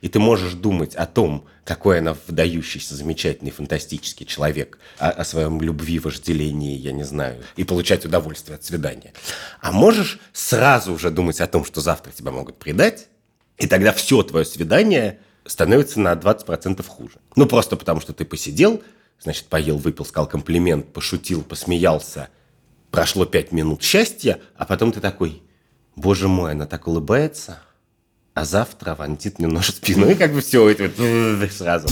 и ты можешь думать о том, какой она выдающийся, замечательный, фантастический человек, о, о своем любви, вожделении, я не знаю, и получать удовольствие от свидания. А можешь сразу уже думать о том, что завтра тебя могут предать, и тогда все твое свидание становится на 20% хуже. Ну, просто потому что ты посидел, значит, поел, выпил, сказал комплимент, пошутил, посмеялся, прошло 5 минут счастья, а потом ты такой, боже мой, она так улыбается, а завтра вонтит немножко спину, и как бы все это вот сразу.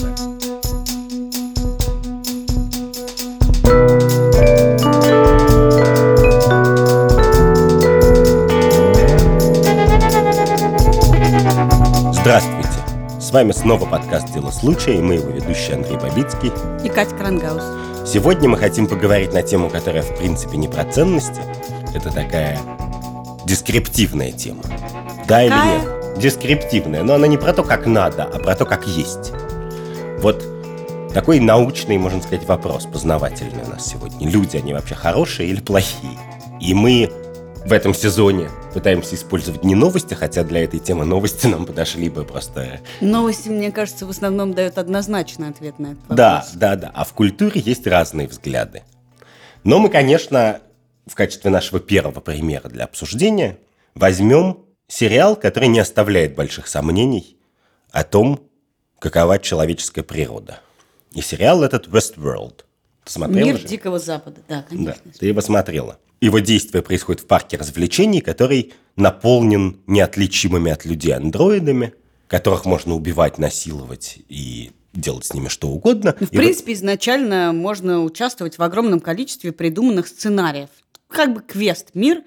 Здравствуйте! С вами снова подкаст «Дело случая» и мы его ведущие Андрей Бабицкий и Катя Крангаус. Сегодня мы хотим поговорить на тему, которая в принципе не про ценности. Это такая дескриптивная тема. Да или нет? Дескриптивная, но она не про то, как надо, а про то, как есть. Вот такой научный, можно сказать, вопрос, познавательный у нас сегодня. Люди, они вообще хорошие или плохие? И мы в этом сезоне пытаемся использовать не новости, хотя для этой темы новости нам подошли бы просто... Новости, мне кажется, в основном дают однозначный ответ на этот вопрос. Да, да, да. А в культуре есть разные взгляды. Но мы, конечно, в качестве нашего первого примера для обсуждения возьмем сериал, который не оставляет больших сомнений о том, какова человеческая природа. И сериал этот Westworld. Ты смотрела Мир же? Дикого Запада, да, конечно. Да, ты его смотрела. Его действие происходит в парке развлечений, который наполнен неотличимыми от людей андроидами, которых можно убивать, насиловать и делать с ними что угодно. Ну, в и принципе, вот... изначально можно участвовать в огромном количестве придуманных сценариев. Как бы квест, мир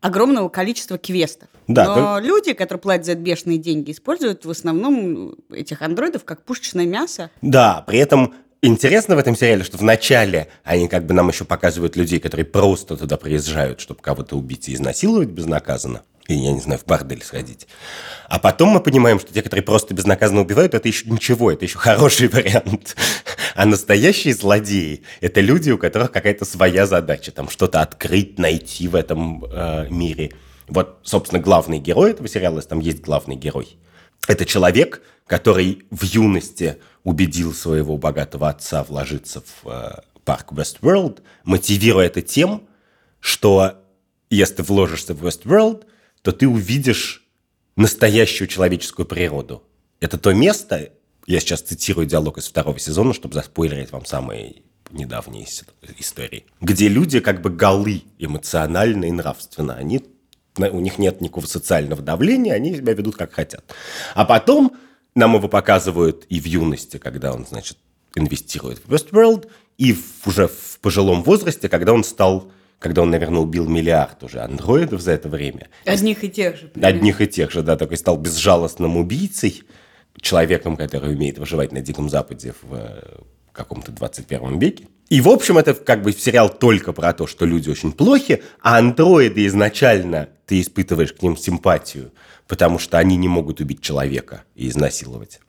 огромного количества квестов. Да, Но только... люди, которые платят за это бешеные деньги, используют в основном этих андроидов как пушечное мясо. Да, при этом Интересно в этом сериале, что вначале они как бы нам еще показывают людей, которые просто туда приезжают, чтобы кого-то убить и изнасиловать безнаказанно. И, я не знаю, в бордель сходить. А потом мы понимаем, что те, которые просто безнаказанно убивают, это еще ничего, это еще хороший вариант. А настоящие злодеи – это люди, у которых какая-то своя задача, там что-то открыть, найти в этом э, мире. Вот, собственно, главный герой этого сериала, если там есть главный герой, это человек, который в юности убедил своего богатого отца вложиться в э, парк Westworld, мотивируя это тем, что если ты вложишься в Westworld, то ты увидишь настоящую человеческую природу. Это то место, я сейчас цитирую диалог из второго сезона, чтобы заспойлерить вам самые недавние истории, где люди как бы голы эмоционально и нравственно. Они, у них нет никакого социального давления, они себя ведут как хотят. А потом нам его показывают и в юности, когда он, значит, инвестирует в Westworld, и в, уже в пожилом возрасте, когда он стал когда он, наверное, убил миллиард уже андроидов за это время. Одних и тех же. Примерно. Одних и тех же, да, такой стал безжалостным убийцей, человеком, который умеет выживать на Диком Западе в э, каком-то 21 веке. И, в общем, это как бы сериал только про то, что люди очень плохи, а андроиды изначально ты испытываешь к ним симпатию, потому что они не могут убить человека и изнасиловать.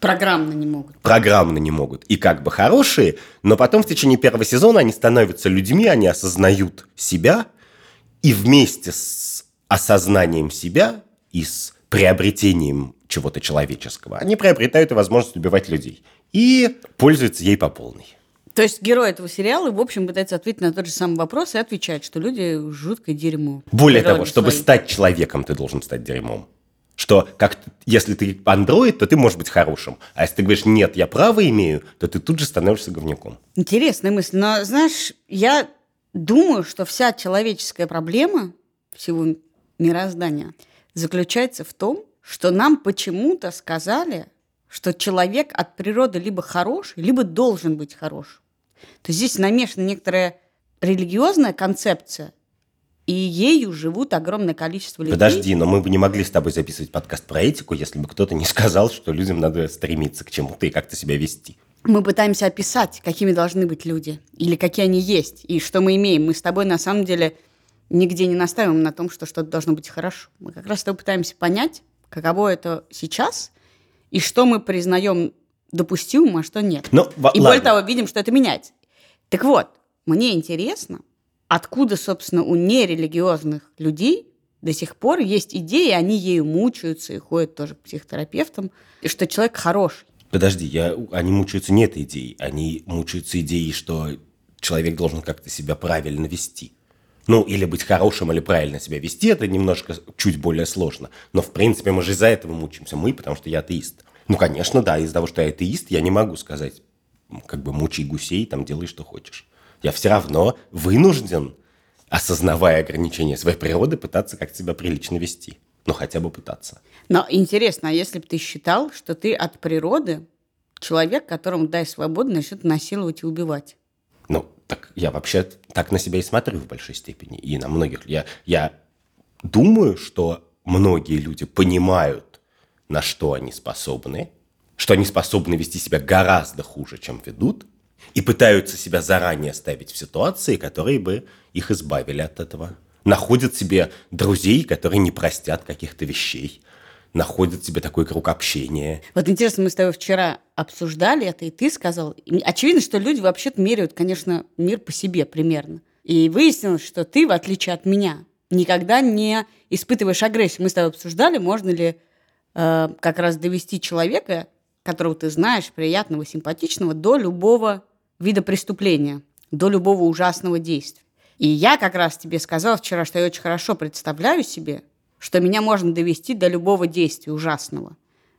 Программно не могут. Программно не могут. И как бы хорошие, но потом в течение первого сезона они становятся людьми, они осознают себя, и вместе с осознанием себя и с приобретением чего-то человеческого, они приобретают и возможность убивать людей. И пользуются ей по полной. То есть герой этого сериала, в общем, пытается ответить на тот же самый вопрос и отвечает, что люди жуткое дерьмо. Более того, чтобы своей. стать человеком, ты должен стать дерьмом. Что как если ты андроид, то ты можешь быть хорошим. А если ты говоришь, нет, я право имею, то ты тут же становишься говнюком. Интересная мысль. Но, знаешь, я думаю, что вся человеческая проблема всего мироздания заключается в том, что нам почему-то сказали, что человек от природы либо хорош, либо должен быть хорош. То есть здесь намешана некоторая религиозная концепция, и ею живут огромное количество людей. Подожди, но мы бы не могли с тобой записывать подкаст про этику, если бы кто-то не сказал, что людям надо стремиться к чему-то и как-то себя вести. Мы пытаемся описать, какими должны быть люди, или какие они есть, и что мы имеем. Мы с тобой на самом деле нигде не настаиваем на том, что что-то должно быть хорошо. Мы как раз с тобой пытаемся понять, каково это сейчас, и что мы признаем допустимым, а что нет. Ну, и ладно. более того, видим, что это меняется. Так вот, мне интересно, откуда, собственно, у нерелигиозных людей до сих пор есть идеи, они ею мучаются и ходят тоже к психотерапевтам, и что человек хороший. Подожди, я, они мучаются не этой идеей, они мучаются идеей, что человек должен как-то себя правильно вести. Ну, или быть хорошим, или правильно себя вести, это немножко чуть более сложно. Но, в принципе, мы же из-за этого мучимся. Мы, потому что я атеист. Ну, конечно, да, из-за того, что я атеист, я не могу сказать, как бы мучай гусей, там делай, что хочешь. Я все равно вынужден, осознавая ограничения своей природы, пытаться как-то себя прилично вести. Ну, хотя бы пытаться. Но интересно, а если бы ты считал, что ты от природы человек, которому дай свободу, начнет насиловать и убивать? Ну, так я вообще так на себя и смотрю в большой степени. И на многих. Я, я думаю, что многие люди понимают, на что они способны, что они способны вести себя гораздо хуже, чем ведут, и пытаются себя заранее ставить в ситуации, которые бы их избавили от этого. Находят себе друзей, которые не простят каких-то вещей, находят себе такой круг общения. Вот интересно, мы с тобой вчера обсуждали это, и ты сказал, очевидно, что люди вообще-то меряют, конечно, мир по себе примерно. И выяснилось, что ты, в отличие от меня, никогда не испытываешь агрессию. Мы с тобой обсуждали, можно ли э, как раз довести человека, которого ты знаешь, приятного, симпатичного, до любого вида преступления, до любого ужасного действия. И я как раз тебе сказала вчера, что я очень хорошо представляю себе, что меня можно довести до любого действия ужасного.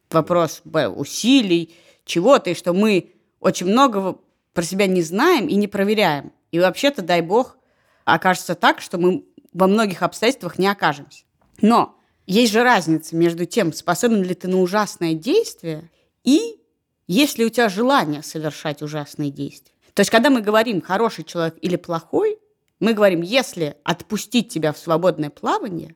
Вопрос усилий, чего-то, и что мы очень много про себя не знаем и не проверяем. И вообще-то, дай бог, окажется так, что мы во многих обстоятельствах не окажемся. Но есть же разница между тем, способен ли ты на ужасное действие и есть ли у тебя желание совершать ужасные действия. То есть, когда мы говорим хороший человек или плохой, мы говорим, если отпустить тебя в свободное плавание,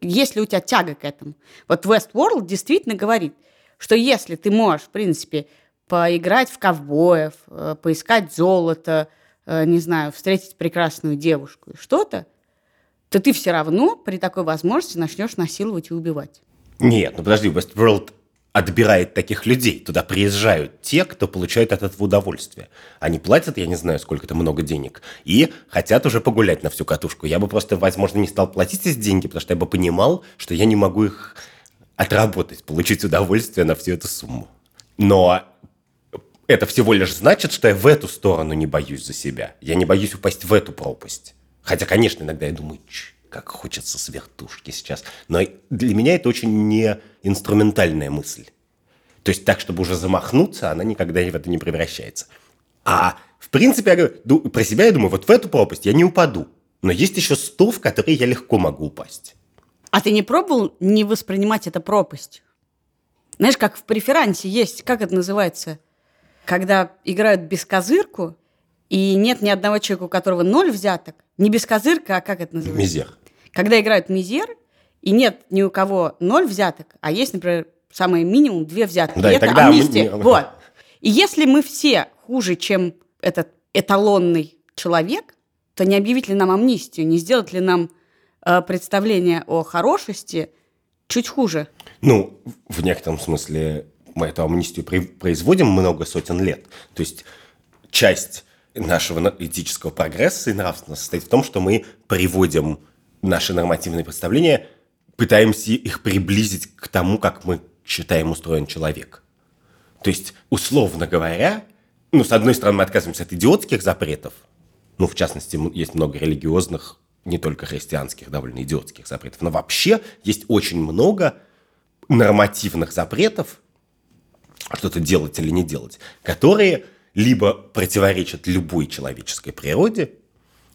если у тебя тяга к этому. Вот Westworld действительно говорит, что если ты можешь, в принципе, поиграть в ковбоев, э, поискать золото, э, не знаю, встретить прекрасную девушку и что-то, то ты все равно при такой возможности начнешь насиловать и убивать. Нет, ну подожди, Westworld отбирает таких людей. Туда приезжают те, кто получает от этого удовольствие. Они платят, я не знаю, сколько-то много денег, и хотят уже погулять на всю катушку. Я бы просто, возможно, не стал платить эти деньги, потому что я бы понимал, что я не могу их отработать, получить удовольствие на всю эту сумму. Но это всего лишь значит, что я в эту сторону не боюсь за себя. Я не боюсь упасть в эту пропасть. Хотя, конечно, иногда я думаю, как хочется с вертушки сейчас. Но для меня это очень не инструментальная мысль. То есть так, чтобы уже замахнуться, она никогда в это не превращается. А в принципе, я говорю, про себя я думаю, вот в эту пропасть я не упаду. Но есть еще сто, в которые я легко могу упасть. А ты не пробовал не воспринимать это пропасть? Знаешь, как в преферансе есть, как это называется, когда играют без козырку, и нет ни одного человека, у которого ноль взяток, не без козырка, а как это называется? Мизер. Когда играют мизер, и нет ни у кого ноль взяток, а есть, например, самое минимум две взятки. Да, и, и это тогда амнистия. Мы... Вот. И если мы все хуже, чем этот эталонный человек, то не объявить ли нам амнистию, не сделать ли нам э, представление о хорошести чуть хуже? Ну, в некотором смысле мы эту амнистию производим много сотен лет. То есть часть нашего этического прогресса и нравственности состоит в том, что мы приводим наши нормативные представления, пытаемся их приблизить к тому, как мы считаем устроен человек. То есть, условно говоря, ну, с одной стороны, мы отказываемся от идиотских запретов, ну, в частности, есть много религиозных, не только христианских, довольно идиотских запретов, но вообще есть очень много нормативных запретов, что-то делать или не делать, которые либо противоречат любой человеческой природе,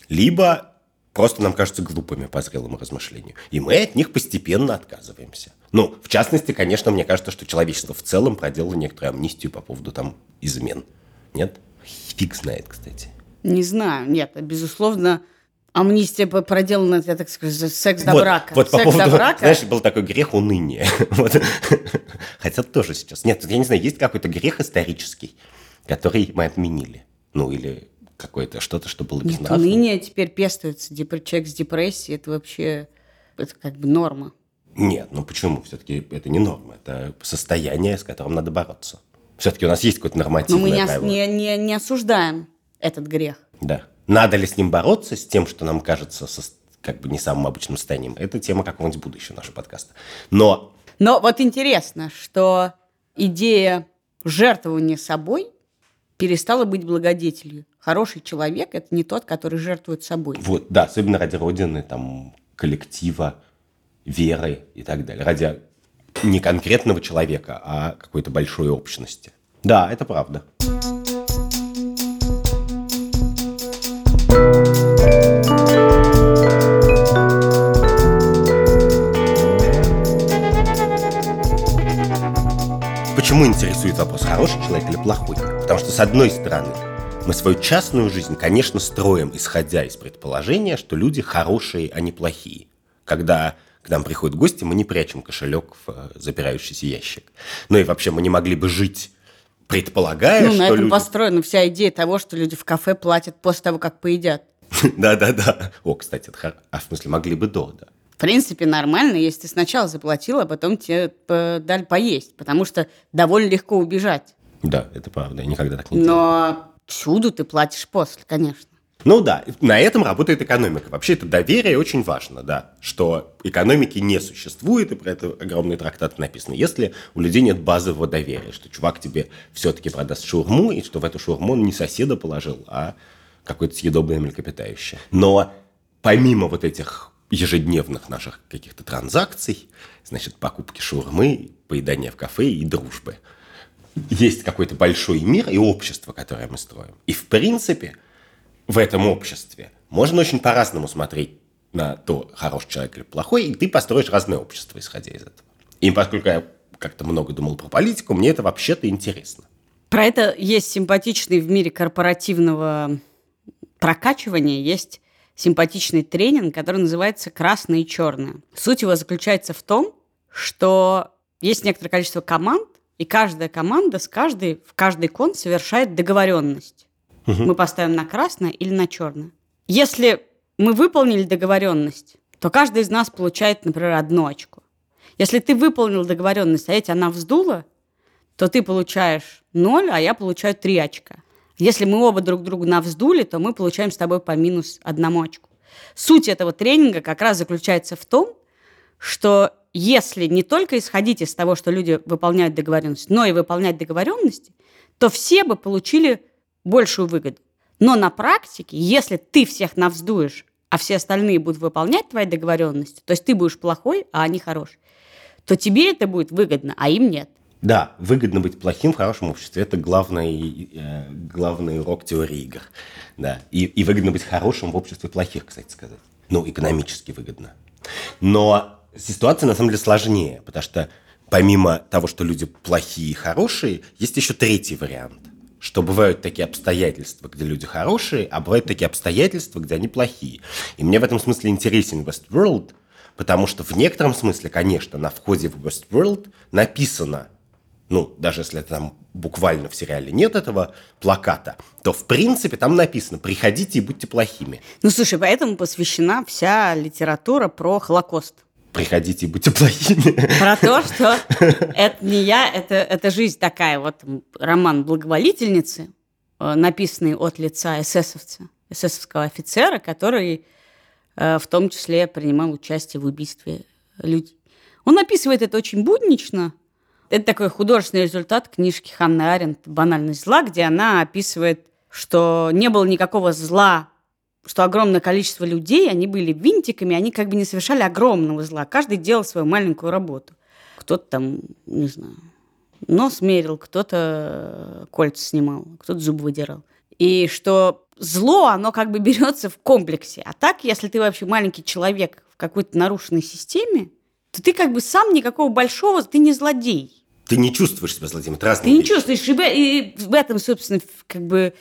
либо просто нам кажутся глупыми по зрелому размышлению. И мы от них постепенно отказываемся. Ну, в частности, конечно, мне кажется, что человечество в целом проделало некоторую амнистию по поводу там измен. Нет? Фиг знает, кстати. Не знаю, нет, безусловно, амнистия проделана, я так скажу, секс до вот, брака. Вот секс по поводу, до брака. знаешь, был такой грех уныния. вот. Хотя тоже сейчас. Нет, я не знаю, есть какой-то грех исторический, который мы отменили. Ну, или какое-то что-то, что было Нет, безнравственно. уныние теперь пестуется. Человек с депрессией – это вообще это как бы норма. Нет, ну почему? Все-таки это не норма. Это состояние, с которым надо бороться. Все-таки у нас есть какое-то Но нормативное мы не, правило. не, не, не осуждаем этот грех. Да. Надо ли с ним бороться, с тем, что нам кажется со- как бы не самым обычным состоянием. Это тема какого-нибудь будущего нашего подкаста. Но... Но вот интересно, что идея жертвования собой перестала быть благодетелью. Хороший человек – это не тот, который жертвует собой. Вот, да, особенно ради Родины, там, коллектива, веры и так далее. Ради не конкретного человека, а какой-то большой общности. Да, это правда. Почему интересует вопрос, хороший человек или плохой? Потому что, с одной стороны, мы свою частную жизнь, конечно, строим, исходя из предположения, что люди хорошие, а не плохие. Когда к нам приходят гости, мы не прячем кошелек в э, запирающийся ящик. Ну и вообще мы не могли бы жить предполагая, ну, что на этом люди... построена вся идея того, что люди в кафе платят после того, как поедят. Да-да-да. О, кстати. А в смысле, могли бы до, да. В принципе, нормально, если ты сначала заплатил, а потом тебе дали поесть, потому что довольно легко убежать. Да, это правда, я никогда так не делал. Но всюду ты платишь после, конечно. Ну да, на этом работает экономика. Вообще это доверие очень важно, да, что экономики не существует, и про это огромный трактат написано, если у людей нет базового доверия, что чувак тебе все-таки продаст шаурму, и что в эту шаурму он не соседа положил, а какое-то съедобное млекопитающее. Но помимо вот этих ежедневных наших каких-то транзакций, значит, покупки шаурмы, поедания в кафе и дружбы, есть какой-то большой мир и общество, которое мы строим. И в принципе – в этом обществе. Можно очень по-разному смотреть на то, хороший человек или плохой, и ты построишь разное общество, исходя из этого. И поскольку я как-то много думал про политику, мне это вообще-то интересно. Про это есть симпатичный в мире корпоративного прокачивания, есть симпатичный тренинг, который называется «Красное и черное». Суть его заключается в том, что есть некоторое количество команд, и каждая команда с каждой, в каждый кон совершает договоренность. Угу. Мы поставим на красное или на черное. Если мы выполнили договоренность, то каждый из нас получает, например, одно очко. Если ты выполнил договоренность, а эти она вздула, то ты получаешь 0, а я получаю 3 очка. Если мы оба друг другу навздули, то мы получаем с тобой по минус одному очку. Суть этого тренинга как раз заключается в том, что если не только исходить из того, что люди выполняют договоренность, но и выполнять договоренности, то все бы получили большую выгоду. Но на практике, если ты всех навздуешь, а все остальные будут выполнять твои договоренности, то есть ты будешь плохой, а они хорошие, то тебе это будет выгодно, а им нет. Да, выгодно быть плохим в хорошем обществе. Это главный, э, главный урок теории игр. Да. И, и выгодно быть хорошим в обществе плохих, кстати сказать. Ну, экономически выгодно. Но ситуация на самом деле сложнее, потому что помимо того, что люди плохие и хорошие, есть еще третий вариант что бывают такие обстоятельства, где люди хорошие, а бывают такие обстоятельства, где они плохие. И мне в этом смысле интересен Westworld, потому что в некотором смысле, конечно, на входе в Westworld написано, ну, даже если там буквально в сериале нет этого плаката, то в принципе там написано «приходите и будьте плохими». Ну, слушай, поэтому посвящена вся литература про Холокост приходите и будьте плохими. Про то, что это не я, это, это жизнь такая. Вот роман «Благоволительницы», э, написанный от лица эсэсовца, эсэсовского офицера, который э, в том числе принимал участие в убийстве людей. Он описывает это очень буднично. Это такой художественный результат книжки Ханны Аренд «Банальность зла», где она описывает, что не было никакого зла что огромное количество людей, они были винтиками, они как бы не совершали огромного зла. Каждый делал свою маленькую работу. Кто-то там, не знаю, нос мерил, кто-то кольца снимал, кто-то зубы выдирал. И что зло, оно как бы берется в комплексе. А так, если ты вообще маленький человек в какой-то нарушенной системе, то ты как бы сам никакого большого, ты не злодей. Ты не чувствуешь себя злодеем, это разные Ты не чувствуешь, и в этом, собственно, как бы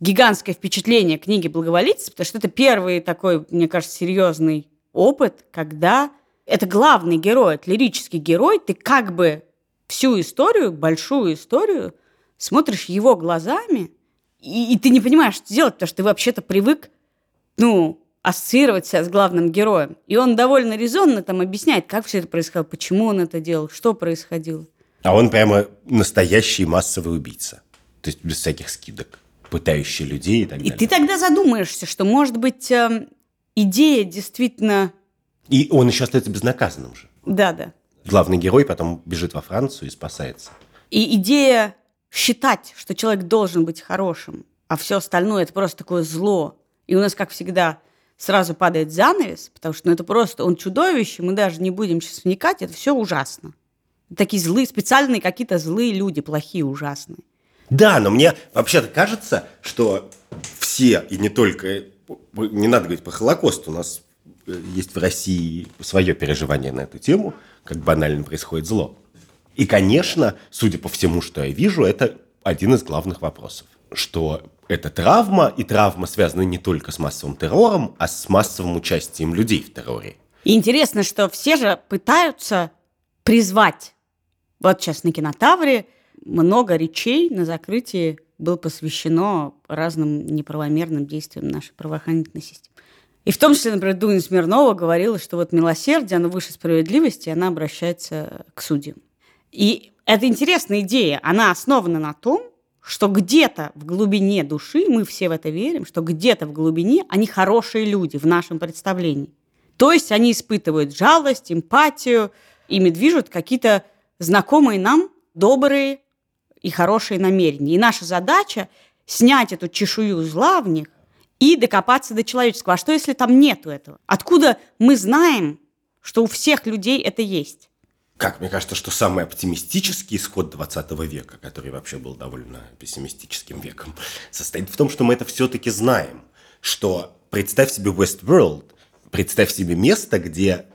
гигантское впечатление книги «Благоволительство», потому что это первый такой, мне кажется, серьезный опыт, когда это главный герой, это лирический герой, ты как бы всю историю, большую историю, смотришь его глазами, и, и ты не понимаешь, что делать, потому что ты вообще-то привык, ну, ассоциировать себя с главным героем. И он довольно резонно там объясняет, как все это происходило, почему он это делал, что происходило. А он прямо настоящий массовый убийца. То есть без всяких скидок пытающий людей и так далее. И ты тогда задумаешься, что, может быть, э, идея действительно... И он еще остается безнаказанным же. Да, да. Главный герой потом бежит во Францию и спасается. И идея считать, что человек должен быть хорошим, а все остальное это просто такое зло. И у нас, как всегда, сразу падает занавес, потому что ну, это просто он чудовище, мы даже не будем сейчас вникать, это все ужасно. Такие злые, специальные какие-то злые люди, плохие, ужасные. Да, но мне вообще-то кажется, что все, и не только, не надо говорить про Холокост, у нас э, есть в России свое переживание на эту тему, как банально происходит зло. И, конечно, судя по всему, что я вижу, это один из главных вопросов, что это травма, и травма связана не только с массовым террором, а с массовым участием людей в терроре. И интересно, что все же пытаются призвать. Вот сейчас на кинотавре много речей на закрытии было посвящено разным неправомерным действиям нашей правоохранительной системы. И в том числе, например, Дуня Смирнова говорила, что вот милосердие, оно выше справедливости, она обращается к судьям. И это интересная идея. Она основана на том, что где-то в глубине души, мы все в это верим, что где-то в глубине они хорошие люди в нашем представлении. То есть они испытывают жалость, эмпатию, ими движут какие-то знакомые нам добрые и хорошие намерения. И наша задача снять эту чешую зла в них и докопаться до человеческого. А что, если там нету этого? Откуда мы знаем, что у всех людей это есть? Как мне кажется, что самый оптимистический исход 20 века, который вообще был довольно пессимистическим веком, состоит в том, что мы это все-таки знаем. Что представь себе Westworld, представь себе место, где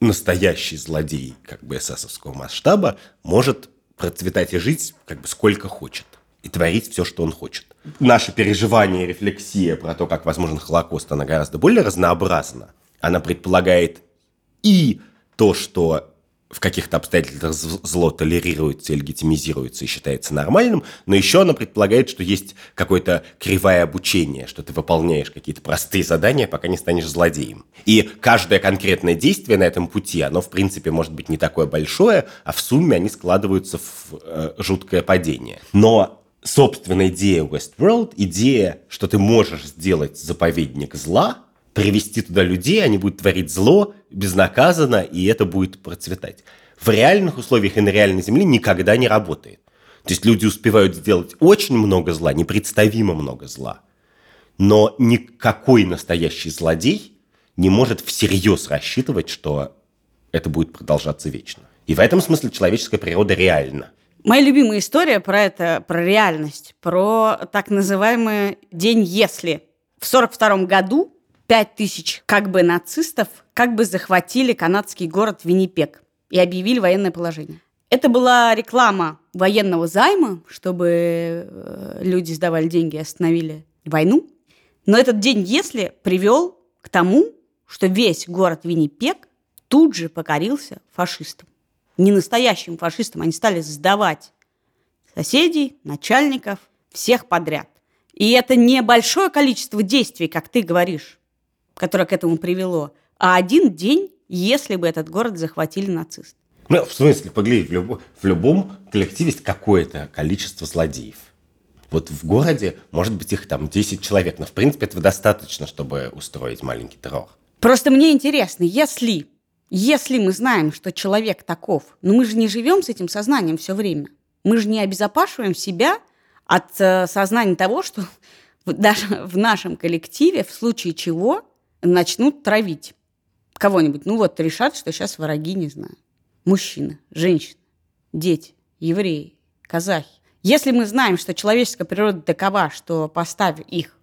настоящий злодей как бы эсэсовского масштаба может процветать и жить как бы сколько хочет и творить все, что он хочет. Наше переживание и рефлексия про то, как возможен Холокост, она гораздо более разнообразна. Она предполагает и то, что в каких-то обстоятельствах зло толерируется и легитимизируется и считается нормальным, но еще она предполагает, что есть какое-то кривое обучение, что ты выполняешь какие-то простые задания, пока не станешь злодеем. И каждое конкретное действие на этом пути, оно, в принципе, может быть не такое большое, а в сумме они складываются в э, жуткое падение. Но собственная идея Westworld, идея, что ты можешь сделать заповедник зла – привести туда людей, они будут творить зло безнаказанно, и это будет процветать. В реальных условиях и на реальной земле никогда не работает. То есть люди успевают сделать очень много зла, непредставимо много зла. Но никакой настоящий злодей не может всерьез рассчитывать, что это будет продолжаться вечно. И в этом смысле человеческая природа реальна. Моя любимая история про это, про реальность, про так называемый «день если». В 1942 году пять тысяч как бы нацистов как бы захватили канадский город Виннипек и объявили военное положение. Это была реклама военного займа, чтобы э, люди сдавали деньги и остановили войну. Но этот день, если привел к тому, что весь город Виннипек тут же покорился фашистам. Не настоящим фашистам, они стали сдавать соседей, начальников, всех подряд. И это небольшое количество действий, как ты говоришь которое к этому привело, а один день, если бы этот город захватили нацисты. Ну, в смысле, погляди, в, любо, в любом коллективе есть какое-то количество злодеев. Вот в городе, может быть, их там 10 человек, но, в принципе, этого достаточно, чтобы устроить маленький террор. Просто мне интересно, если, если мы знаем, что человек таков, но мы же не живем с этим сознанием все время. Мы же не обезопашиваем себя от э, сознания того, что даже в нашем коллективе, в случае чего, начнут травить кого-нибудь. Ну вот решат, что сейчас враги, не знаю. Мужчины, женщины, дети, евреи, казахи. Если мы знаем, что человеческая природа такова, что поставь их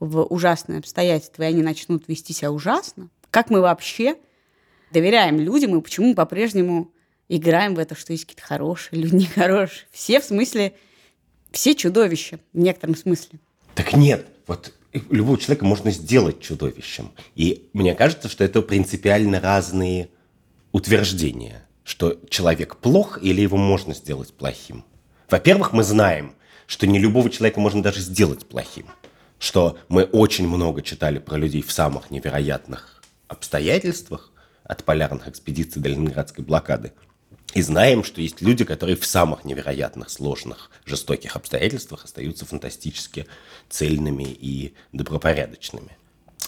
в ужасные обстоятельства, и они начнут вести себя ужасно, как мы вообще доверяем людям, и почему мы по-прежнему играем в это, что есть какие-то хорошие люди, нехорошие. Все в смысле, все чудовища в некотором смысле. Так нет, вот любого человека можно сделать чудовищем. И мне кажется, что это принципиально разные утверждения, что человек плох или его можно сделать плохим. Во-первых, мы знаем, что не любого человека можно даже сделать плохим, что мы очень много читали про людей в самых невероятных обстоятельствах, от полярных экспедиций до ленинградской блокады – и знаем, что есть люди, которые в самых невероятных, сложных, жестоких обстоятельствах остаются фантастически цельными и добропорядочными.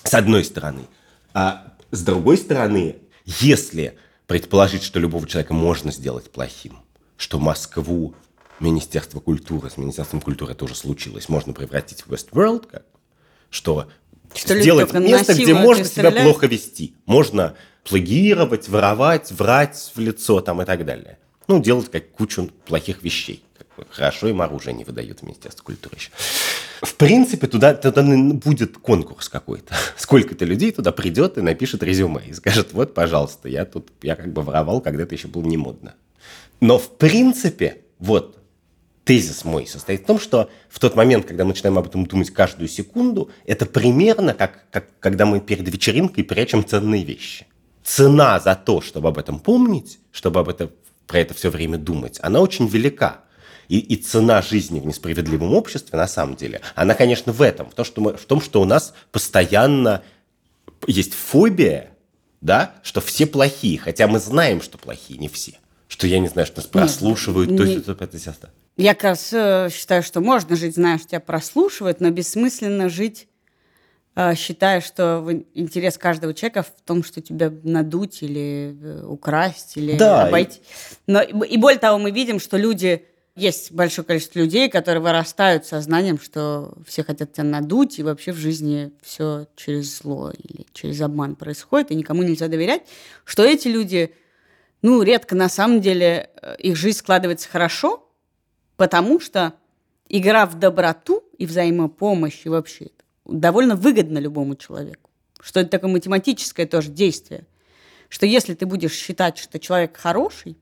С одной стороны. А с другой стороны, если предположить, что любого человека можно сделать плохим, что Москву Министерство культуры, с Министерством культуры это уже случилось, можно превратить в Westworld, как, что, Что сделать место, где можно себя плохо вести. Можно плагиировать, воровать, врать в лицо там и так далее. Ну, делать как кучу плохих вещей. Хорошо им оружие не выдают в Министерство культуры еще. В принципе, туда, туда будет конкурс какой-то. Сколько-то людей туда придет и напишет резюме и скажет, вот, пожалуйста, я тут, я как бы воровал, когда это еще было не модно. Но в принципе, вот, тезис мой состоит в том, что в тот момент, когда мы начинаем об этом думать каждую секунду, это примерно как, как когда мы перед вечеринкой прячем ценные вещи. Цена за то, чтобы об этом помнить, чтобы об этом, про это все время думать, она очень велика. И, и цена жизни в несправедливом обществе, на самом деле, она, конечно, в этом, в том, что, мы, в том, что у нас постоянно есть фобия, да, что все плохие, хотя мы знаем, что плохие не все. Что, я не знаю, что нас прослушивают, то есть, это, это, это. Я как раз считаю, что можно жить, зная, что тебя прослушивают, но бессмысленно жить, считая, что интерес каждого человека в том, что тебя надуть или э, украсть, или Да, обойти. Но, и, и более того, мы видим, что люди... Есть большое количество людей, которые вырастают сознанием, что все хотят тебя надуть, и вообще в жизни все через зло или через обман происходит, и никому нельзя доверять, что эти люди, ну, редко на самом деле э, их жизнь складывается хорошо, Потому что игра в доброту и взаимопомощь и вообще довольно выгодна любому человеку. Что это такое математическое тоже действие. Что если ты будешь считать, что человек хороший,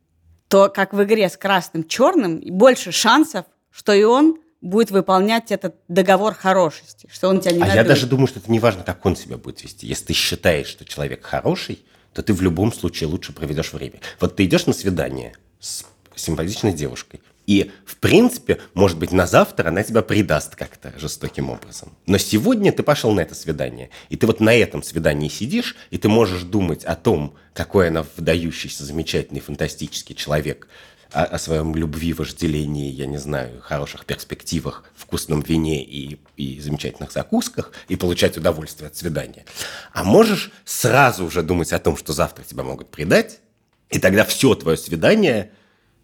то как в игре с красным-черным, больше шансов, что и он будет выполнять этот договор хорошести, что он тебя не А я даже думаю, что это не важно, как он себя будет вести. Если ты считаешь, что человек хороший, то ты в любом случае лучше проведешь время. Вот ты идешь на свидание с симпатичной девушкой, и, в принципе, может быть, на завтра она тебя предаст как-то жестоким образом. Но сегодня ты пошел на это свидание, и ты вот на этом свидании сидишь, и ты можешь думать о том, какой она выдающийся, замечательный, фантастический человек, о, о своем любви, вожделении, я не знаю, хороших перспективах, вкусном вине и, и замечательных закусках, и получать удовольствие от свидания. А можешь сразу уже думать о том, что завтра тебя могут предать, и тогда все твое свидание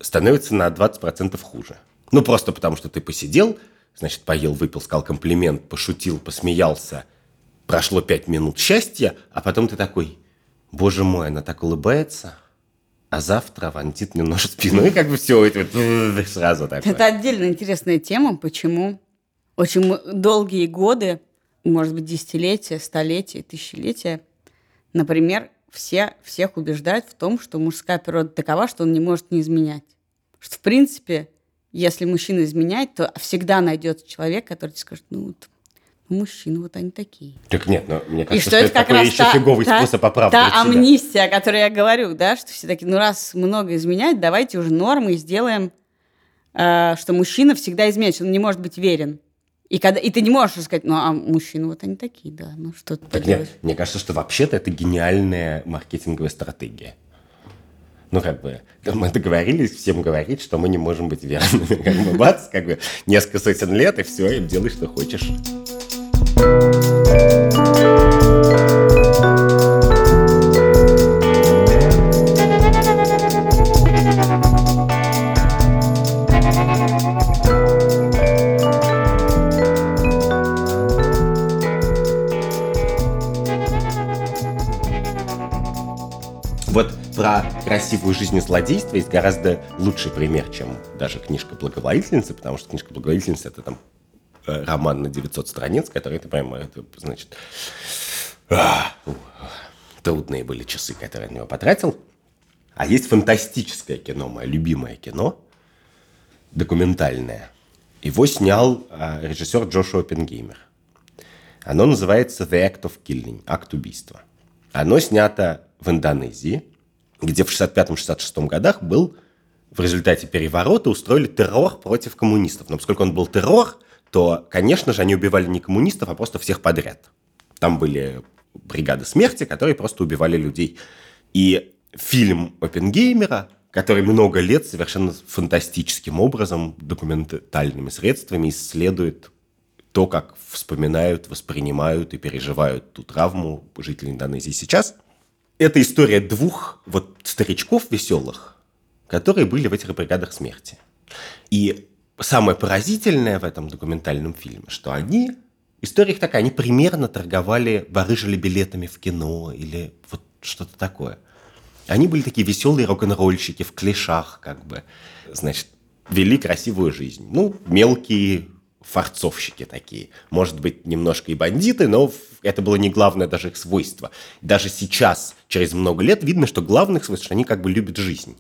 становится на 20% хуже. Ну, просто потому, что ты посидел, значит, поел, выпил, сказал комплимент, пошутил, посмеялся, прошло пять минут счастья, а потом ты такой, боже мой, она так улыбается, а завтра вонзит мне нож в и как бы все, это вот сразу такое. Это отдельно интересная тема, почему очень долгие годы, может быть, десятилетия, столетия, тысячелетия, например, все, всех убеждают в том, что мужская природа такова, что он не может не изменять. Что, в принципе, если мужчина изменяет, то всегда найдется человек, который тебе скажет, ну, вот, ну, мужчины вот они такие. Так нет, но мне И кажется, что это как такой раз еще та, фиговый та- способ оправдывать та себя. амнистия, о которой я говорю, да, что все таки ну раз много изменять, давайте уже нормы сделаем, э, что мужчина всегда изменяет, он не может быть верен. И, когда, и ты не можешь сказать, ну, а мужчины вот они такие, да, ну что ты Так нет, мне кажется, что вообще-то это гениальная маркетинговая стратегия. Ну, как бы, мы договорились всем говорить, что мы не можем быть верными. Как бы, бац, как бы, несколько сотен лет, и все, и делай, что хочешь. Про красивую жизнь и злодейство есть гораздо лучший пример, чем даже книжка «Благоволительницы», потому что книжка «Благоволительница» — это там э, роман на 900 страниц, который ты прямо, это, значит, а, трудные были часы, которые я на него потратил. А есть фантастическое кино, мое любимое кино, документальное. Его снял а, режиссер Джошуа Пенгеймер. Оно называется «The Act of Killing» – «Акт убийства». Оно снято в Индонезии, где в 65-66 годах был в результате переворота устроили террор против коммунистов. Но поскольку он был террор, то, конечно же, они убивали не коммунистов, а просто всех подряд. Там были бригады смерти, которые просто убивали людей. И фильм Оппенгеймера, который много лет совершенно фантастическим образом, документальными средствами исследует то, как вспоминают, воспринимают и переживают ту травму жители Индонезии сейчас. Это история двух вот старичков веселых, которые были в этих бригадах смерти. И самое поразительное в этом документальном фильме, что они, история их такая, они примерно торговали, барыжили билетами в кино или вот что-то такое. Они были такие веселые рок-н-ролльщики в клешах, как бы, значит, вели красивую жизнь. Ну, мелкие форцовщики такие. Может быть, немножко и бандиты, но это было не главное даже их свойство. Даже сейчас, через много лет, видно, что главных свойств, что они как бы любят жизнь.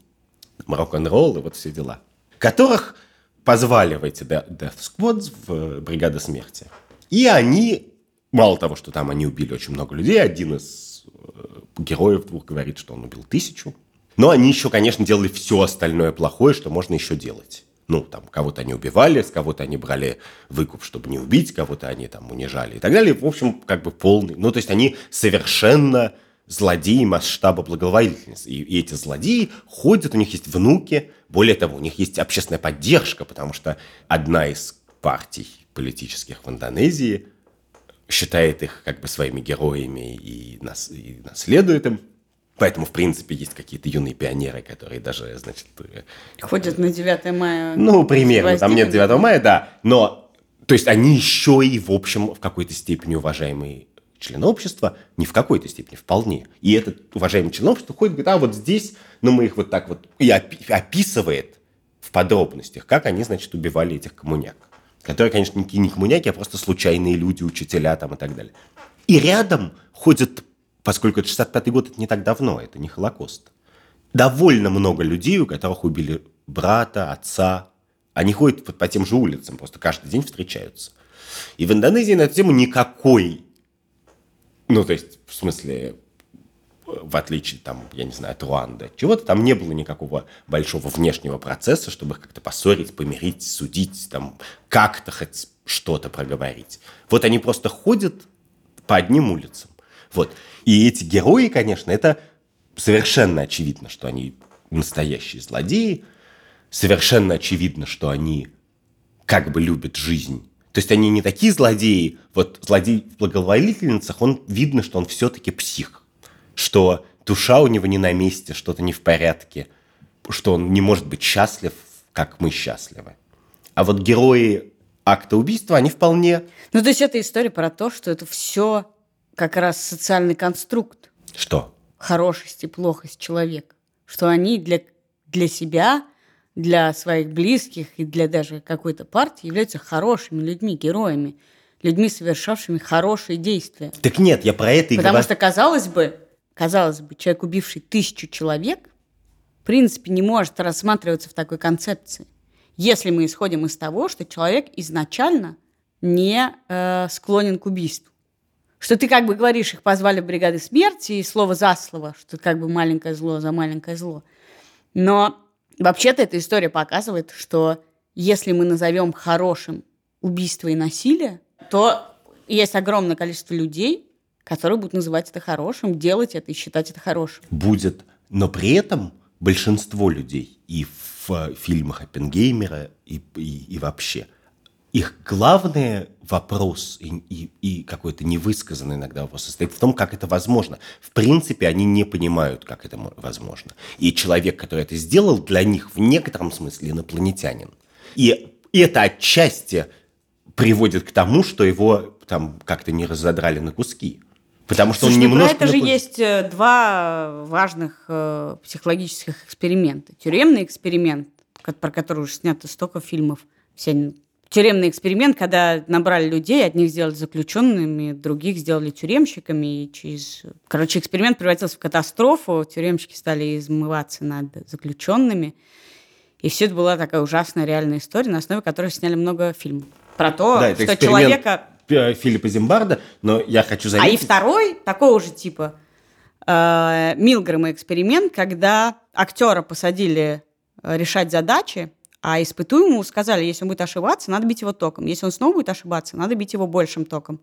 Рок-н-ролл и вот все дела. Которых позвали в эти Death Squads, в бригады смерти. И они, мало того, что там они убили очень много людей, один из э, героев двух говорит, что он убил тысячу, но они еще, конечно, делали все остальное плохое, что можно еще делать. Ну, там, кого-то они убивали, с кого-то они брали выкуп, чтобы не убить, кого-то они там унижали и так далее. В общем, как бы полный. Ну, то есть они совершенно злодеи масштаба благоволительности. И, и эти злодеи ходят, у них есть внуки. Более того, у них есть общественная поддержка, потому что одна из партий политических в Индонезии считает их как бы своими героями и, нас, и наследует им. Поэтому, в принципе, есть какие-то юные пионеры, которые даже, значит... Э, Ходят на 9 мая. Ну, примерно. Там нет 9 мая, да. Но, то есть, они еще и, в общем, в какой-то степени уважаемые член общества, не в какой-то степени, вполне. И этот уважаемый член общества ходит, говорит, а вот здесь, ну мы их вот так вот, и описывает в подробностях, как они, значит, убивали этих коммуняк. Которые, конечно, не коммуняки, а просто случайные люди, учителя там и так далее. И рядом ходят, поскольку это 65-й год, это не так давно, это не Холокост, довольно много людей, у которых убили брата, отца. Они ходят по тем же улицам, просто каждый день встречаются. И в Индонезии на эту тему никакой ну, то есть, в смысле, в отличие, там, я не знаю, от Руанды, чего-то там не было никакого большого внешнего процесса, чтобы их как-то поссорить, помирить, судить, там, как-то хоть что-то проговорить. Вот они просто ходят по одним улицам. Вот. И эти герои, конечно, это совершенно очевидно, что они настоящие злодеи, совершенно очевидно, что они как бы любят жизнь то есть они не такие злодеи. Вот злодей в благоволительницах, он видно, что он все-таки псих. Что душа у него не на месте, что-то не в порядке. Что он не может быть счастлив, как мы счастливы. А вот герои акта убийства, они вполне... Ну, то есть это история про то, что это все как раз социальный конструкт. Что? Хорошесть и плохость человека. Что они для, для себя для своих близких и для даже какой-то партии являются хорошими людьми, героями, людьми, совершавшими хорошие действия. Так нет, я про это и Потому говорю. что, казалось бы, казалось бы, человек, убивший тысячу человек, в принципе, не может рассматриваться в такой концепции, если мы исходим из того, что человек изначально не э, склонен к убийству. Что ты как бы говоришь, их позвали бригады смерти, и слово за слово, что как бы маленькое зло за маленькое зло. Но Вообще-то эта история показывает, что если мы назовем хорошим убийство и насилие, то есть огромное количество людей, которые будут называть это хорошим, делать это и считать это хорошим. Будет. Но при этом большинство людей и в фильмах Оппенгеймера, и, и, и вообще – их главный вопрос и, и, и какой-то невысказанный иногда вопрос состоит в том, как это возможно. В принципе, они не понимают, как это возможно. И человек, который это сделал, для них в некотором смысле инопланетянин. И это отчасти приводит к тому, что его там как-то не разодрали на куски. Потому что Слушай, он немножко... Про это же есть э, два важных э, психологических эксперимента. Тюремный эксперимент, про который уже снято столько фильмов, все тюремный эксперимент, когда набрали людей, одних сделали заключенными, других сделали тюремщиками. И через... Короче, эксперимент превратился в катастрофу. Тюремщики стали измываться над заключенными. И все это была такая ужасная реальная история, на основе которой сняли много фильмов. Про то, да, что человека... Филиппа Зимбарда, но я хочу заметить... А и второй, такого же типа, э, Милгрэма эксперимент, когда актера посадили э, решать задачи, а испытуемому сказали, если он будет ошибаться, надо бить его током. Если он снова будет ошибаться, надо бить его большим током.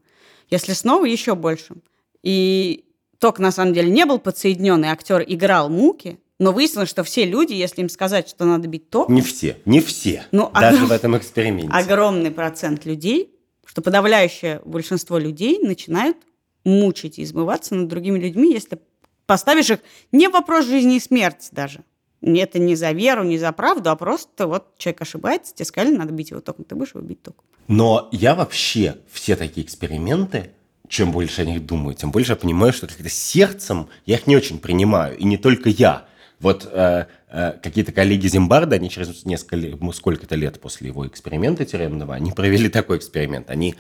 Если снова, еще большим. И ток на самом деле не был подсоединен, и актер играл муки, но выяснилось, что все люди, если им сказать, что надо бить ток... Не все, не все, ну, даже огром... в этом эксперименте. Огромный процент людей что подавляющее большинство людей начинают мучить и измываться над другими людьми, если поставишь их не вопрос жизни и смерти даже. Это не за веру, не за правду, а просто вот человек ошибается, тебе сказали, надо бить его током, ты будешь его бить током. Но я вообще все такие эксперименты, чем больше о них думаю, тем больше я понимаю, что как-то сердцем я их не очень принимаю. И не только я. Вот э, э, какие-то коллеги Зимбарда, они через несколько, сколько-то лет после его эксперимента тюремного, они провели такой эксперимент. Они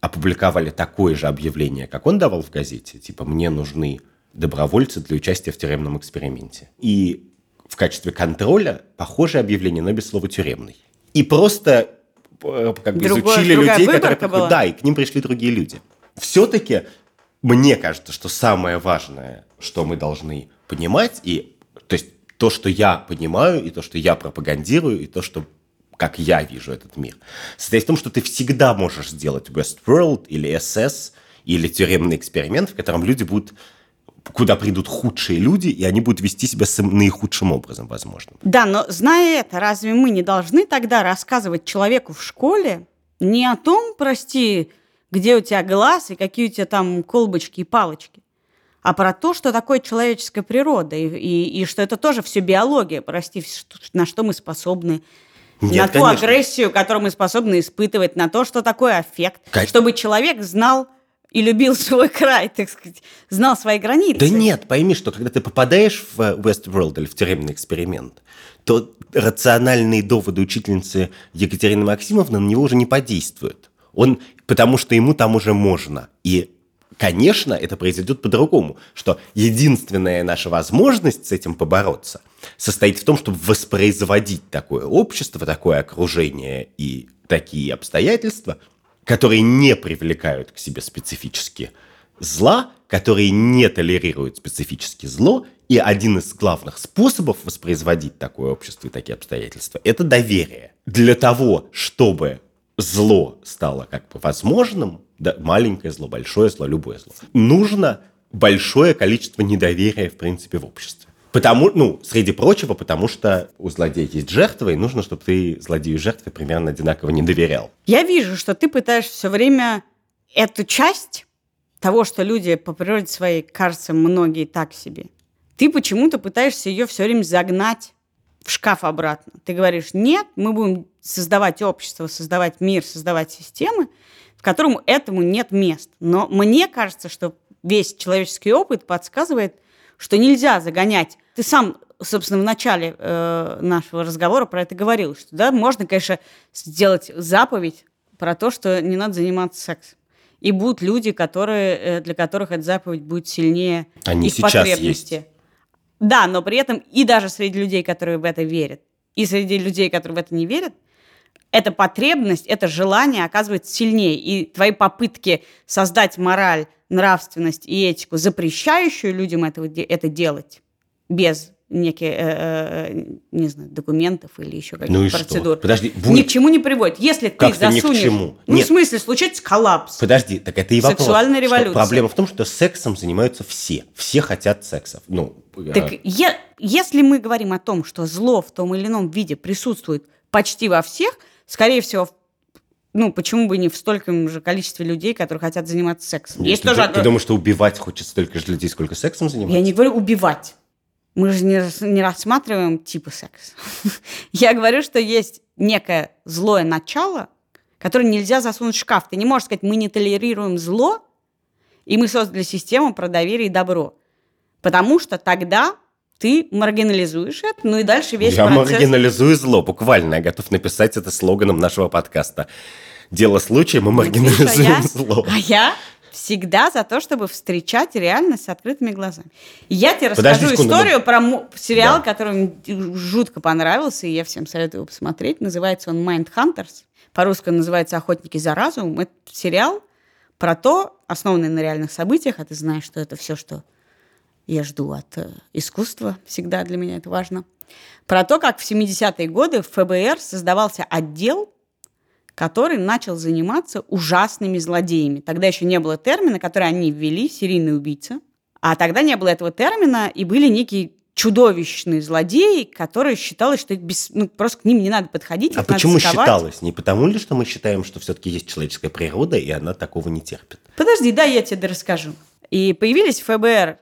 опубликовали такое же объявление, как он давал в газете, типа «Мне нужны добровольцы для участия в тюремном эксперименте». И в качестве контроля похожее объявление, но без слова «тюремный». И просто э, как бы Другое, изучили людей, которые... Была. Да, и к ним пришли другие люди. Все-таки мне кажется, что самое важное, что мы должны понимать, и то есть то, что я понимаю, и то, что я пропагандирую, и то, что как я вижу этот мир, состоит в том, что ты всегда можешь сделать Westworld или SS или тюремный эксперимент, в котором люди будут куда придут худшие люди, и они будут вести себя наихудшим образом, возможно. Да, но зная это, разве мы не должны тогда рассказывать человеку в школе не о том, прости, где у тебя глаз и какие у тебя там колбочки и палочки, а про то, что такое человеческая природа, и, и, и что это тоже все биология, прости, на что мы способны, нет, на ту конечно. агрессию, которую мы способны испытывать, на то, что такое аффект, Кать... чтобы человек знал и любил свой край, так сказать, знал свои границы. Да нет, пойми, что когда ты попадаешь в Westworld или в тюремный эксперимент, то рациональные доводы учительницы Екатерины Максимовны на него уже не подействуют. Он, потому что ему там уже можно. И Конечно, это произойдет по-другому, что единственная наша возможность с этим побороться состоит в том, чтобы воспроизводить такое общество, такое окружение и такие обстоятельства, которые не привлекают к себе специфически зла, которые не толерируют специфически зло, и один из главных способов воспроизводить такое общество и такие обстоятельства – это доверие. Для того, чтобы зло стало как бы возможным, да, маленькое зло, большое зло, любое зло, нужно большое количество недоверия, в принципе, в обществе. Потому, ну, среди прочего, потому что у злодея есть жертва, и нужно, чтобы ты злодею жертве примерно одинаково не доверял. Я вижу, что ты пытаешься все время эту часть того, что люди по природе своей, кажется, многие так себе, ты почему-то пытаешься ее все время загнать в шкаф обратно. Ты говоришь, нет, мы будем создавать общество, создавать мир, создавать системы, в котором этому нет места. Но мне кажется, что весь человеческий опыт подсказывает, что нельзя загонять. Ты сам, собственно, в начале э, нашего разговора про это говорил, что да, можно, конечно, сделать заповедь про то, что не надо заниматься сексом. И будут люди, которые, э, для которых эта заповедь будет сильнее Они их сейчас потребности. Есть. Да, но при этом и даже среди людей, которые в это верят, и среди людей, которые в это не верят, эта потребность, это желание оказывается сильнее. И твои попытки создать мораль, нравственность и этику, запрещающую людям это, это делать без неких, э, э, не знаю, документов или еще каких-то ну процедур. Что? Подожди, будет... Ни к чему не приводит. Если ты как засунешь... Ни к чему? Ну, Нет. в смысле, случается коллапс. Подожди, так это и вопрос. Сексуальная революция. Что проблема в том, что сексом занимаются все. Все хотят секса. Ну, так э... я, если мы говорим о том, что зло в том или ином виде присутствует почти во всех, скорее всего, ну, почему бы не в стольком же количестве людей, которые хотят заниматься сексом? Есть ты, тоже... ты, ты думаешь, что убивать хочет столько же людей, сколько сексом заниматься? Я не говорю убивать. Мы же не, не рассматриваем типы секса. Я говорю, что есть некое злое начало, которое нельзя засунуть в шкаф. Ты не можешь сказать, мы не толерируем зло, и мы создали систему про доверие и добро. Потому что тогда ты маргинализуешь это, ну и дальше весь Я процесс... маргинализую зло, буквально. Я готов написать это слоганом нашего подкаста. Дело случая, мы маргинализуем а я, зло. А я всегда за то, чтобы встречать реальность с открытыми глазами. Я тебе Подожди расскажу секунду, историю но... про сериал, да. который мне жутко понравился, и я всем советую его посмотреть. Называется он Mind Hunters. По-русски он называется «Охотники за разумом». Это сериал про то, основанный на реальных событиях, а ты знаешь, что это все, что я жду от э, искусства, всегда для меня это важно, про то, как в 70-е годы в ФБР создавался отдел, который начал заниматься ужасными злодеями. Тогда еще не было термина, который они ввели, серийный убийца. А тогда не было этого термина, и были некие чудовищные злодеи, которые считалось, что без, ну, просто к ним не надо подходить. А почему считалось? Не потому ли, что мы считаем, что все-таки есть человеческая природа, и она такого не терпит? Подожди, да, я тебе расскажу. И появились в ФБР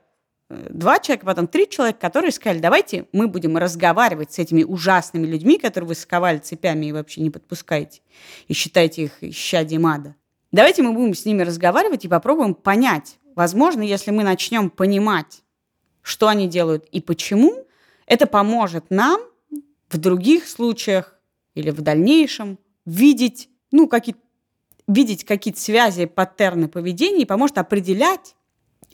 два человека, потом три человека, которые сказали, давайте мы будем разговаривать с этими ужасными людьми, которые вы сковали цепями и вообще не подпускаете, и считаете их исчадием ада. Давайте мы будем с ними разговаривать и попробуем понять. Возможно, если мы начнем понимать, что они делают и почему, это поможет нам в других случаях или в дальнейшем видеть, ну, какие видеть какие-то связи, паттерны поведения и поможет определять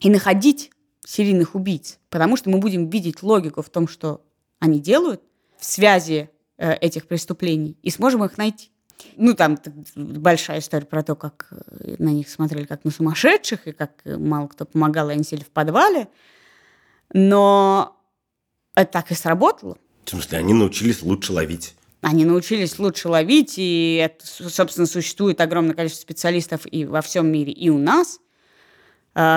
и находить серийных убийц. Потому что мы будем видеть логику в том, что они делают, в связи э, этих преступлений, и сможем их найти. Ну, там большая история про то, как э, на них смотрели как на сумасшедших, и как э, мало кто помогал, и они сели в подвале. Но это так и сработало. В смысле, они научились лучше ловить? Они научились лучше ловить, и, это, собственно, существует огромное количество специалистов и во всем мире, и у нас,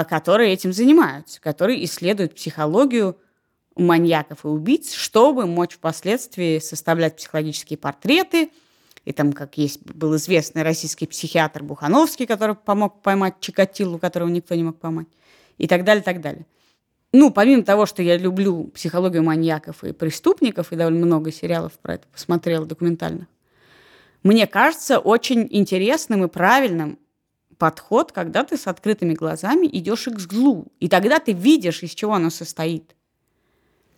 которые этим занимаются, которые исследуют психологию маньяков и убийц, чтобы мочь впоследствии составлять психологические портреты. И там, как есть, был известный российский психиатр Бухановский, который помог поймать Чикатилу, которого никто не мог поймать, и так далее, так далее ну, помимо того, что я люблю психологию маньяков и преступников, и довольно много сериалов про это посмотрела документальных, мне кажется очень интересным и правильным подход, когда ты с открытыми глазами идешь к злу. И тогда ты видишь, из чего оно состоит.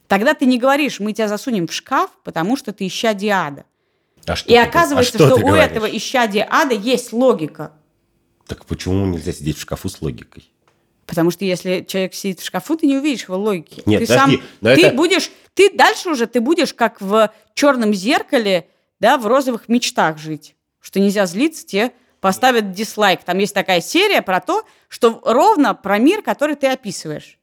Тогда ты не говоришь, мы тебя засунем в шкаф, потому что ты ища диада. А что и оказывается, а что, что у говоришь? этого ища диада есть логика. Так почему нельзя сидеть в шкафу с логикой? Потому что если человек сидит в шкафу, ты не увидишь его логики. Нет, ты подожди, сам, ты это... будешь, ты дальше уже, ты будешь как в черном зеркале, да, в розовых мечтах жить, что нельзя злиться, тебе поставят дизлайк. Там есть такая серия про то, что ровно про мир, который ты описываешь.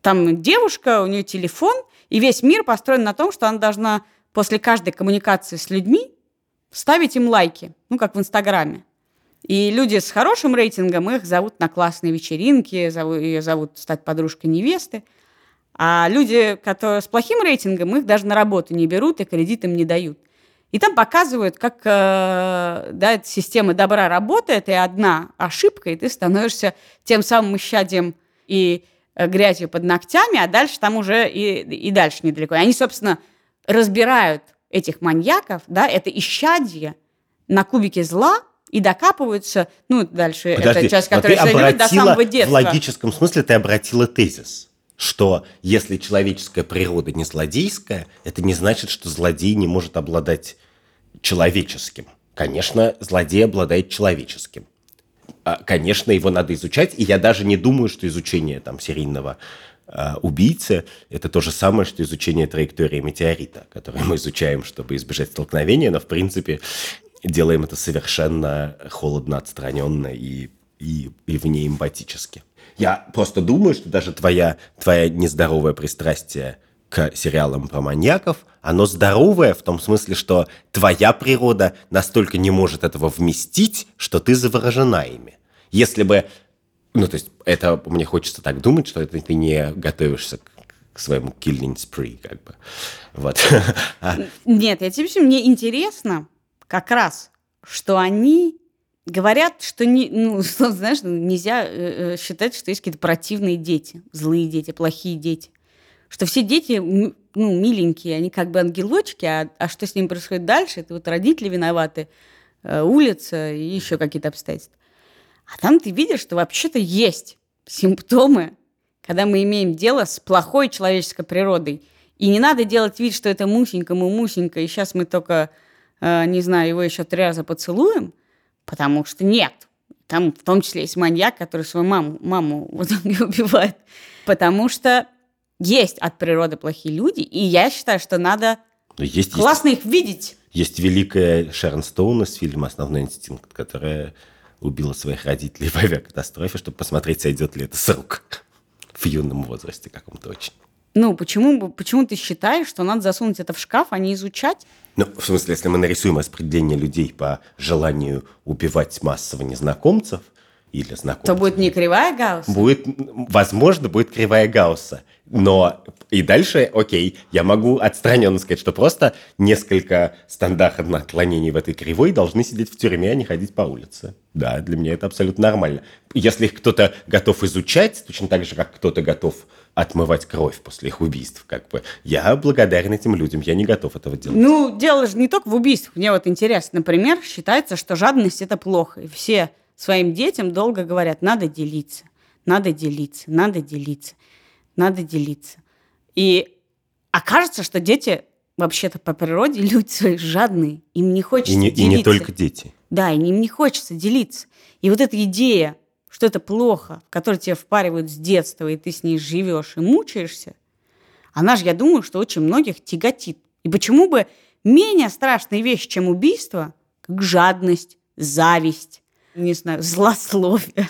Там девушка, у нее телефон, и весь мир построен на том, что она должна после каждой коммуникации с людьми ставить им лайки, ну, как в Инстаграме. И люди с хорошим рейтингом, их зовут на классные вечеринки, зовут, ее зовут стать подружкой невесты. А люди, которые с плохим рейтингом, их даже на работу не берут и кредит им не дают. И там показывают, как э, да, эта система добра работает, и одна ошибка, и ты становишься тем самым исчадием и э, грязью под ногтями, а дальше там уже и, и дальше недалеко. И они, собственно, разбирают этих маньяков, да, это исчадие на кубике зла, и докапываются, ну, дальше Подожди, это часть, которая исследует до самого детства. В логическом смысле ты обратила тезис, что если человеческая природа не злодейская, это не значит, что злодей не может обладать человеческим. Конечно, злодей обладает человеческим. А, конечно, его надо изучать, и я даже не думаю, что изучение там, серийного э, убийцы – это то же самое, что изучение траектории метеорита, которое мы изучаем, чтобы избежать столкновения, но, в принципе, делаем это совершенно холодно, отстраненно и, и, и вне эмпатически. Я просто думаю, что даже твоя, твоя нездоровое пристрастие к сериалам про маньяков, оно здоровое в том смысле, что твоя природа настолько не может этого вместить, что ты заворожена ими. Если бы... Ну, то есть, это мне хочется так думать, что это ты не готовишься к, к своему killing spree, как бы. Вот. А Нет, я тебе мне интересно, как раз, что они говорят, что не, ну, знаешь, нельзя э, э, считать, что есть какие-то противные дети, злые дети, плохие дети. Что все дети, ну, миленькие, они как бы ангелочки, а, а что с ними происходит дальше, это вот родители виноваты, э, улица и еще какие-то обстоятельства. А там ты видишь, что вообще-то есть симптомы, когда мы имеем дело с плохой человеческой природой. И не надо делать вид, что это мусенька, мы мусенька, и сейчас мы только Э, не знаю, его еще три раза поцелуем, потому что нет. Там в том числе есть маньяк, который свою маму, маму в итоге убивает. Потому что есть от природы плохие люди, и я считаю, что надо есть, классно есть, их видеть. Есть великая Шерон Стоун из фильма «Основной инстинкт», которая убила своих родителей в авиакатастрофе, чтобы посмотреть, сойдет ли это с рук в юном возрасте каком-то очень. Ну, почему, почему ты считаешь, что надо засунуть это в шкаф, а не изучать? Ну, в смысле, если мы нарисуем распределение людей по желанию убивать массово незнакомцев, или знакомство. То будет не кривая Гаусса? Будет, возможно, будет кривая Гаусса. Но и дальше, окей, я могу отстраненно сказать, что просто несколько стандартных отклонений в этой кривой должны сидеть в тюрьме, а не ходить по улице. Да, для меня это абсолютно нормально. Если их кто-то готов изучать, точно так же, как кто-то готов отмывать кровь после их убийств, как бы, я благодарен этим людям, я не готов этого делать. Ну, дело же не только в убийствах. Мне вот интересно, например, считается, что жадность – это плохо. И все своим детям долго говорят, надо делиться, надо делиться, надо делиться надо делиться. И окажется, что дети вообще-то по природе люди свои жадные, им не хочется и не, делиться. И не только дети. Да, им не хочется делиться. И вот эта идея, что это плохо, в которой тебе впаривают с детства, и ты с ней живешь и мучаешься, она же, я думаю, что очень многих тяготит. И почему бы менее страшные вещи, чем убийство, как жадность, зависть, не знаю, злословие,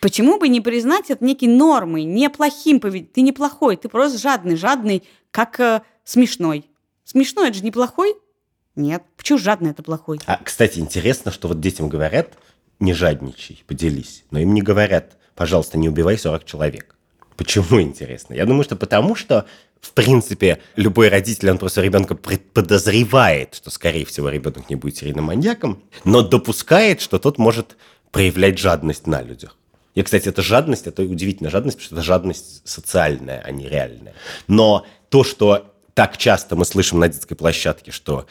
Почему бы не признать это некой нормой, неплохим поведением? Ты неплохой, ты просто жадный, жадный, как э, смешной. Смешной, это же неплохой? Нет. Почему жадный это плохой? А, кстати, интересно, что вот детям говорят, не жадничай, поделись. Но им не говорят, пожалуйста, не убивай 40 человек. Почему интересно? Я думаю, что потому что, в принципе, любой родитель, он просто ребенка подозревает, что, скорее всего, ребенок не будет серийным маньяком, но допускает, что тот может проявлять жадность на людях. И, кстати, это жадность, это удивительная жадность, потому что это жадность социальная, а не реальная. Но то, что так часто мы слышим на детской площадке, что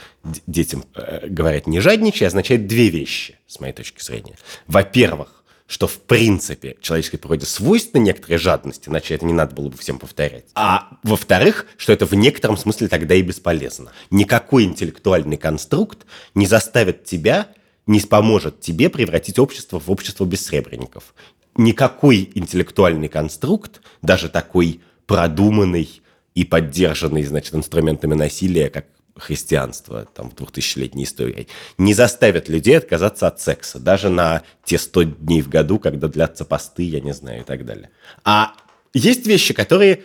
детям э, говорят «не жадничай», означает две вещи, с моей точки зрения. Во-первых, что в принципе человеческой природе свойственна некоторая жадность, иначе это не надо было бы всем повторять. А во-вторых, что это в некотором смысле тогда и бесполезно. Никакой интеллектуальный конструкт не заставит тебя не поможет тебе превратить общество в общество бессребренников никакой интеллектуальный конструкт, даже такой продуманный и поддержанный, значит, инструментами насилия, как христианство там, в двухтысячелетней истории, не заставит людей отказаться от секса, даже на те 100 дней в году, когда длятся посты, я не знаю, и так далее. А есть вещи, которые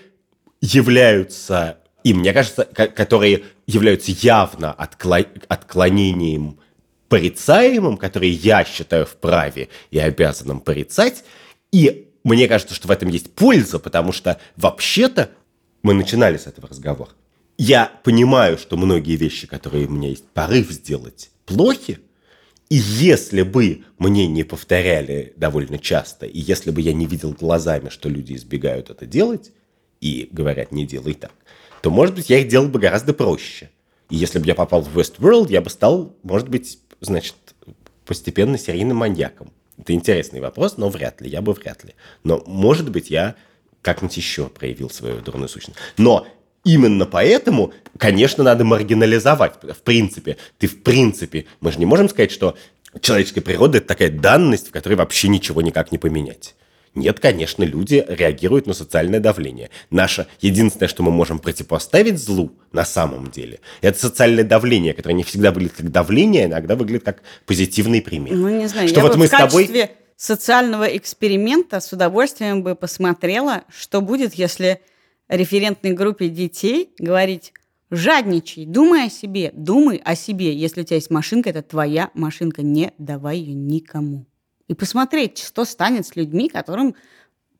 являются, и мне кажется, которые являются явно отклонением порицаемым, который я считаю вправе и обязанным порицать. И мне кажется, что в этом есть польза, потому что вообще-то мы начинали с этого разговора. Я понимаю, что многие вещи, которые у меня есть порыв сделать, плохи. И если бы мне не повторяли довольно часто, и если бы я не видел глазами, что люди избегают это делать, и говорят, не делай так, то, может быть, я их делал бы гораздо проще. И если бы я попал в Westworld, я бы стал, может быть, значит, постепенно серийным маньяком? Это интересный вопрос, но вряд ли, я бы вряд ли. Но, может быть, я как-нибудь еще проявил свою дурную сущность. Но именно поэтому, конечно, надо маргинализовать. В принципе, ты в принципе, мы же не можем сказать, что человеческая природа – это такая данность, в которой вообще ничего никак не поменять. Нет, конечно, люди реагируют на социальное давление. Наше единственное, что мы можем противопоставить злу на самом деле, это социальное давление, которое не всегда выглядит как давление, а иногда выглядит как позитивный пример. Ну, не знаю, что я вот мы в с тобой... социального эксперимента с удовольствием бы посмотрела, что будет, если референтной группе детей говорить Жадничай, думай о себе, думай о себе. Если у тебя есть машинка, это твоя машинка, не давай ее никому и посмотреть, что станет с людьми, которым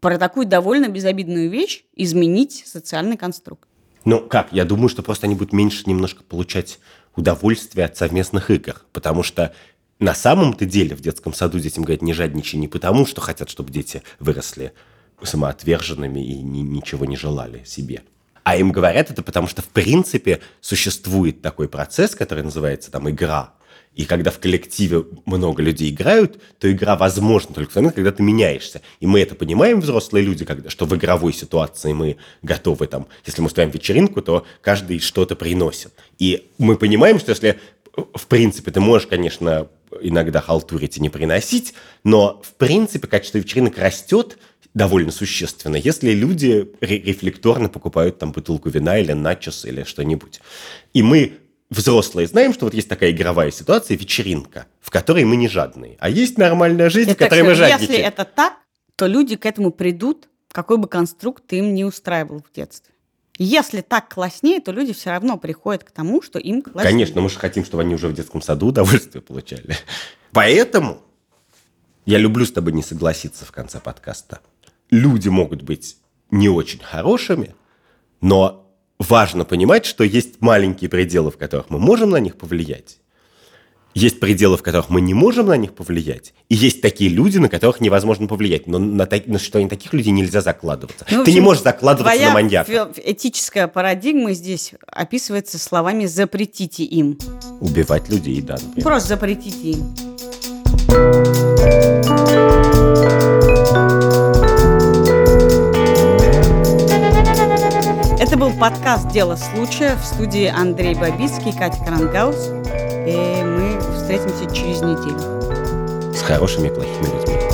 про такую довольно безобидную вещь изменить социальный конструкт. Ну как, я думаю, что просто они будут меньше немножко получать удовольствие от совместных игр, потому что на самом-то деле в детском саду детям говорят не жадничай не потому, что хотят, чтобы дети выросли самоотверженными и ни, ничего не желали себе. А им говорят это потому, что в принципе существует такой процесс, который называется там игра, и когда в коллективе много людей играют, то игра возможна только в момент, когда ты меняешься. И мы это понимаем, взрослые люди, когда, что в игровой ситуации мы готовы, там, если мы устраиваем вечеринку, то каждый что-то приносит. И мы понимаем, что если, в принципе, ты можешь, конечно, иногда халтурить и не приносить, но, в принципе, качество вечеринок растет довольно существенно, если люди рефлекторно покупают там бутылку вина или начос или что-нибудь. И мы взрослые знаем, что вот есть такая игровая ситуация, вечеринка, в которой мы не жадные. А есть нормальная жизнь, это, в которой мы жадничаем. Если это так, то люди к этому придут, какой бы конструкт им не устраивал в детстве. Если так класснее, то люди все равно приходят к тому, что им класснее. Конечно, мы же хотим, чтобы они уже в детском саду удовольствие получали. Поэтому я люблю с тобой не согласиться в конце подкаста. Люди могут быть не очень хорошими, но важно понимать, что есть маленькие пределы, в которых мы можем на них повлиять. Есть пределы, в которых мы не можем на них повлиять. И есть такие люди, на которых невозможно повлиять. Но на, так, на что на таких людей нельзя закладываться. Ну, Ты общем, не можешь закладываться на маньяка. этическая парадигма здесь описывается словами «запретите им». Убивать людей, да. Например. Просто запретите им. Это был подкаст «Дело случая» в студии Андрей Бабицкий, Катя Крангаус. И мы встретимся через неделю. С хорошими и плохими людьми.